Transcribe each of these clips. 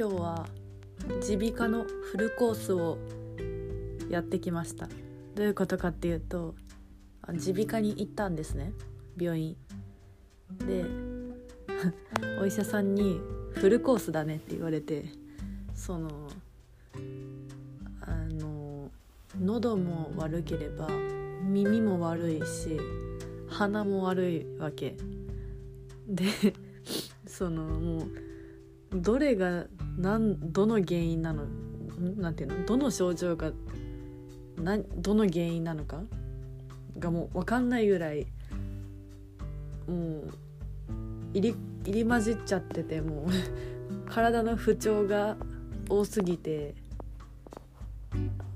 今日は耳鼻科のフルコースをやってきました。どういうことかっていうと耳鼻科に行ったんですね。病院。で お医者さんに「フルコースだね」って言われてそのあの喉も悪ければ耳も悪いし鼻も悪いわけ。でそのもうどれがなんどの原因なの？なんていうの？どの症状がなどの原因なのか？がもう分かんないぐらいもう入り入り混じっちゃっててもう 体の不調が多すぎて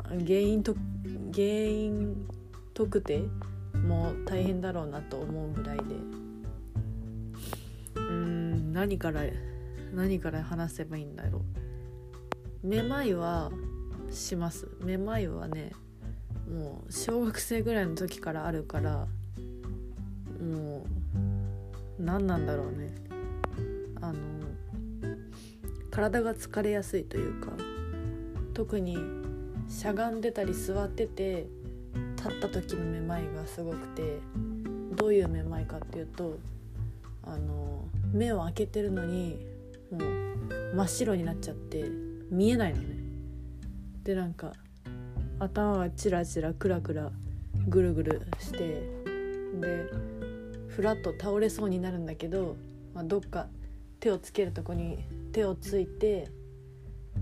原因と原因特定？もう大変だろうなと思うぐらいで。うん何から何から話せばいいんだろう。めまいはします。めまいはねもう小学生ぐらいの時からあるからもう何なんだろうね。あの体が疲れやすいというか特にしゃがんでたり座ってて立った時のめまいがすごくてどういうめまいかっていうとあの目を開けてるのにもう真っ白になっちゃって見えないのねでなんか頭がチラチラクラクラぐるぐるしてでふらっと倒れそうになるんだけど、まあ、どっか手をつけるとこに手をついて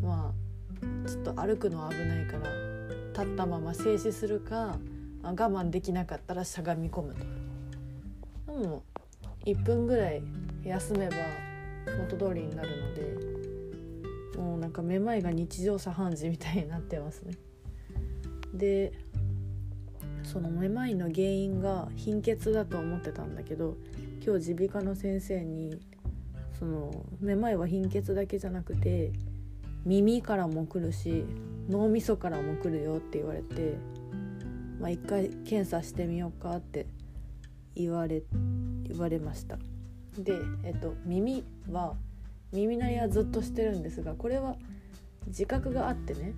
まあちょっと歩くのは危ないから立ったまま静止するか我慢できなかったらしゃがみ込むと。でも1分ぐらい休めば元通りになるのでもうなんかめまいが日常茶飯事みたいになってますね。でそのめまいの原因が貧血だと思ってたんだけど今日耳鼻科の先生にそのめまいは貧血だけじゃなくて耳からも来るし脳みそからも来るよって言われて、まあ、一回検査してみようかって言われ言われましたで、えっと、耳は耳鳴りはずっとしてるんですがこれは自覚があってね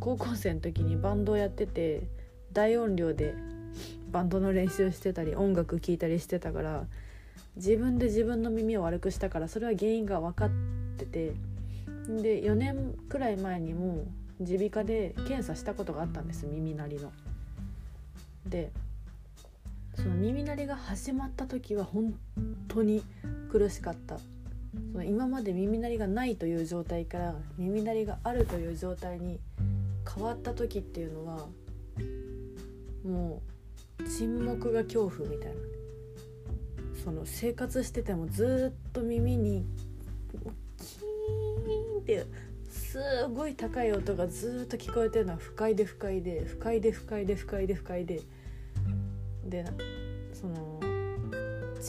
高校生の時にバンドをやってて大音量でバンドの練習してたり音楽聴いたりしてたから自分で自分の耳を悪くしたからそれは原因が分かっててで4年くらい前にも耳鼻科で検査したことがあったんです耳鳴りの。でその耳鳴りが始まった時は本当に苦しかった。その今まで耳鳴りがないという状態から耳鳴りがあるという状態に変わった時っていうのはもう沈黙が恐怖みたいな。その生活しててもずっと耳にキーンってすごい高い音がずっと聞こえてるのは不快で不快で不快で不快で不快で不快でで。でその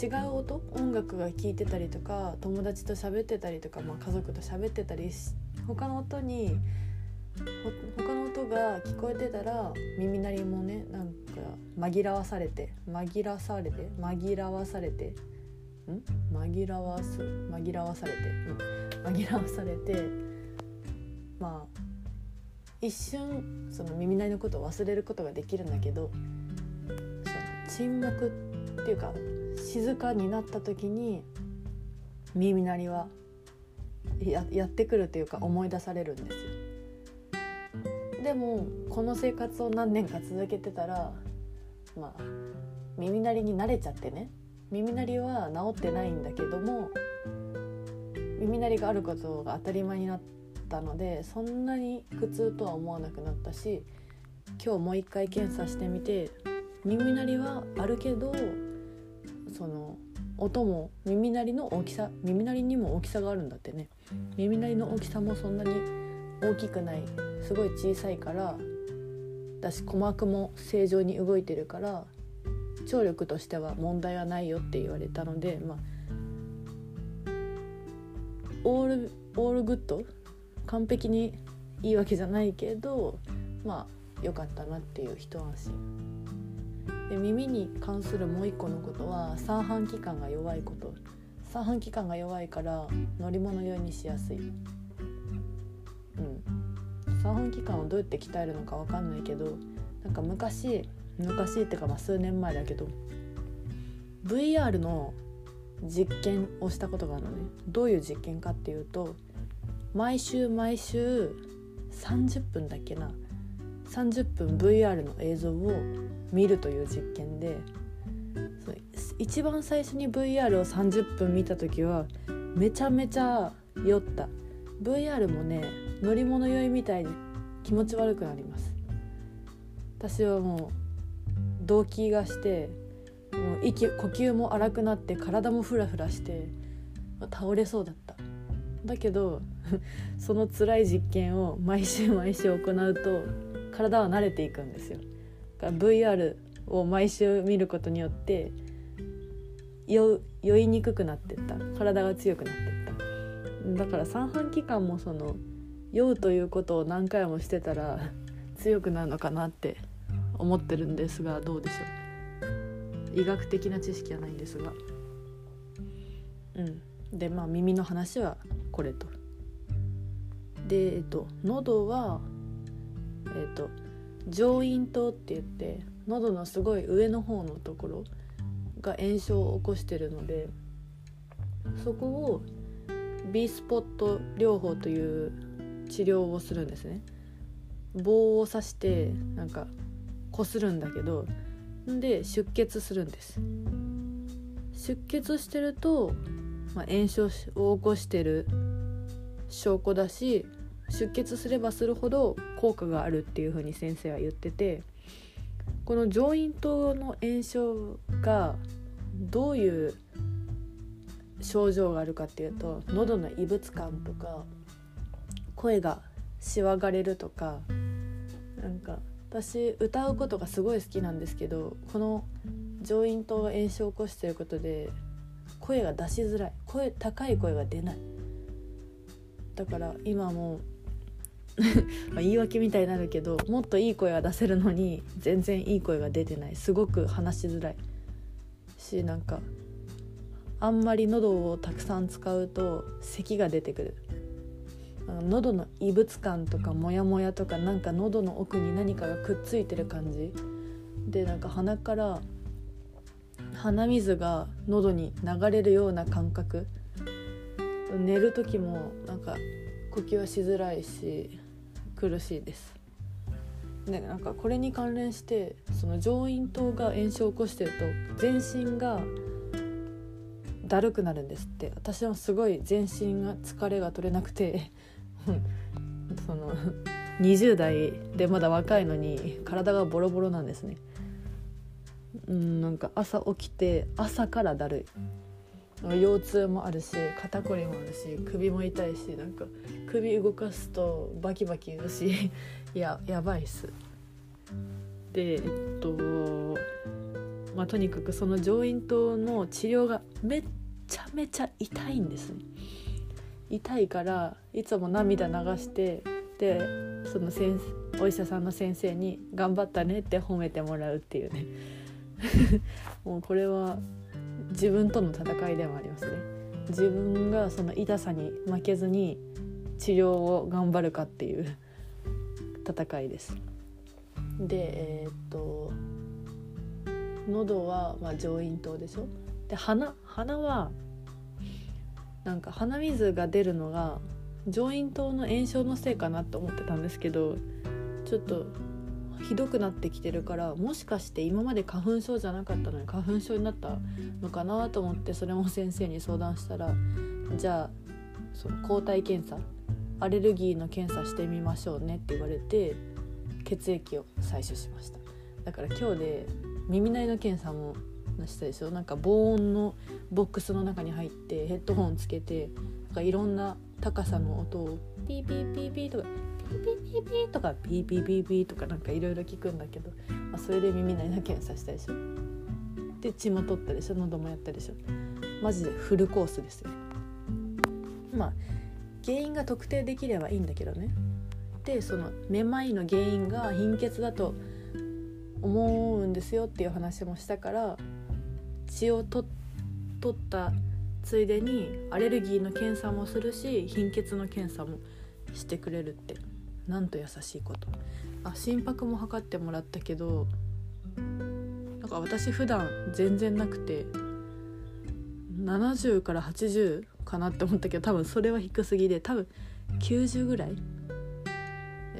違う音？音楽が聴いてたりとか友達と喋ってたりとか、まあ、家族と喋ってたりし他の音に他の音が聞こえてたら耳鳴りもねなんか紛らわされて紛らわされて紛らわされてん？紛らわす紛らわされて、うん、紛らわされてまあ一瞬その耳鳴りのことを忘れることができるんだけど沈黙っていうか静かになった時に耳鳴りはややってくるというか思い出されるんですよ。でもこの生活を何年か続けてたらまあ耳鳴りに慣れちゃってね耳鳴りは治ってないんだけども耳鳴りがあることが当たり前になったのでそんなに苦痛とは思わなくなったし今日もう一回検査してみて耳鳴りはあるけどその音も耳鳴りの大きさ耳鳴りにも大きさがあるんだってね。耳鳴りの大きさもそんなに大きくない。すごい小さいからだし鼓膜も正常に動いてるから聴力としては問題はないよって言われたのでまあオールオールグッド？完璧にいいわけじゃないけどまあ良かったなっていう一安心。で耳に関するもう一個のことは三半規管が弱いこと。三半規管が弱いから乗り物酔いにしやすい。うん。三半規管をどうやって鍛えるのか分かんないけどなんか昔昔っていうかまあ数年前だけど VR の実験をしたことがあるのね。どういう実験かっていうと毎週毎週30分だっけな。30分 VR の映像を見るという実験で一番最初に VR を30分見た時はめちゃめちゃ酔った。VR もね乗り物酔いみたいに気持ち悪くなります。私はもう動悸がしてもう息呼吸も荒くなって体もフラフラして倒れそうだった。だけど その辛い実験を毎週毎週行うと体は慣れていくんですよ。が VR を毎週見ることによって酔酔いにくくなってった。体が強くなってった。だから三半規管もその酔うということを何回もしてたら 強くなるのかなって思ってるんですがどうでしょう。医学的な知識はないんですが。うん。でまあ耳の話はこれと。でえっと喉はえっと上咽頭って言って喉のすごい上の方のところが炎症を起こしてるのでそこを B スポット療法という治療をするんですね。棒を刺してなんかこするんだけどで出血するんです。出血してると、まあ、炎症を起こしてる証拠だし出血すればするほど効果があるっていう風に先生は言っててこの上咽頭の炎症がどういう症状があるかっていうと喉の異物感とか声がしわがれるとかなんか私歌うことがすごい好きなんですけどこの上咽頭が炎症を起こしていることで声が出しづらい。声高い声が出ない。だから今も ま言い訳みたいになるけどもっといい声が出せるのに全然いい声が出てない。すごく話しづらい。しなんかあんまり喉をたくさん使うと咳が出てくる。喉の異物感とかモヤモヤとかなんか喉の奥に何かがくっついてる感じ。でなんか鼻から鼻水が喉に流れるような感覚。寝る時もなんか呼吸はしづらいし。苦しいです。でなんかこれに関連してその上咽頭が炎症を起こしてると全身がだるくなるんですって。私はすごい全身が疲れが取れなくて その20代でまだ若いのに体がボロボロなんですね。うんなんか朝起きて朝からだるい。腰痛もあるし肩こりもあるし首も痛いしなんか首動かすとバキバキ言うしい ややばいっす。でえっとまあとにかくその上咽頭の治療がめっちゃめちゃ痛いんですね。痛いからいつも涙流してでその先お医者さんの先生に「頑張ったね」って褒めてもらうっていうね。もうこれは自分との戦いでもありますね。自分がその痛さに負けずに治療を頑張るかっていう 戦いです。でえー、っと喉はまあ上咽頭でしょで鼻鼻はなんか鼻水が出るのが上咽頭の炎症のせいかなと思ってたんですけどちょっとひどくなってきてるからもしかして今まで花粉症じゃなかったのに花粉症になったのかなと思ってそれも先生に相談したらじゃあその抗体検査アレルギーの検査してみましょうねって言われて血液を採取しました。だから今日で耳鳴りの検査もしたでしょ？なんか防音のボックスの中に入ってヘッドホンつけてなんかいろんな高さの音をピーピーピーピーとかピピピとかピピピピとかなんかいろいろ聞くんだけど、まあ、それで耳鳴りの検査したでしょ。で血も取ったでしょ。喉もやったでしょ。マジでフルコースですよ。まあ原因が特定できればいいんだけどね。でそのめまいの原因が貧血だと思うんですよっていう話もしたから血を取ったついでにアレルギーの検査もするし貧血の検査もしてくれるって。なんと優しいこと。あ心拍も測ってもらったけどなんか私普段全然なくて70から80かなって思ったけど多分それは低すぎで多分90ぐらい。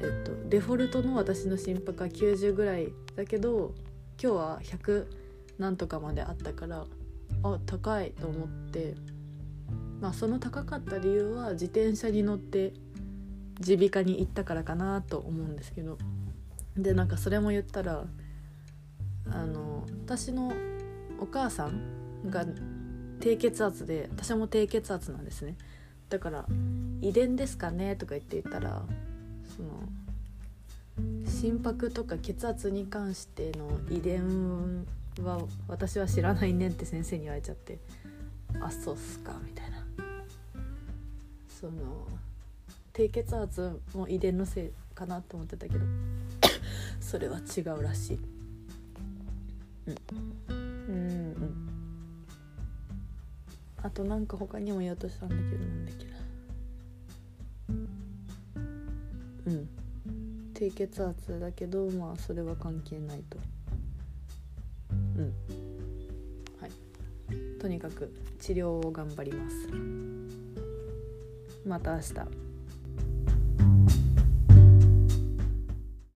えっとデフォルトの私の心拍は90ぐらいだけど今日は100なんとかまであったからあ高いと思って。まあその高かった理由は自転車に乗って耳鼻科に行ったからかなと思うんですけどでなんかそれも言ったらあの私のお母さんが低血圧で私も低血圧なんですねだから「遺伝ですかね?」とか言って言ったらその心拍とか血圧に関しての遺伝は私は知らないねって先生に言われちゃって「あそうっすか」みたいなその低血圧も遺伝のせいかなと思ってたけど それは違うらしい。うん。うんうん。あとなんか他にも言おうとしたんだけどなんだっけな。うん。低血圧だけどまあそれは関係ないと。うん。はい。とにかく治療を頑張ります。また明日。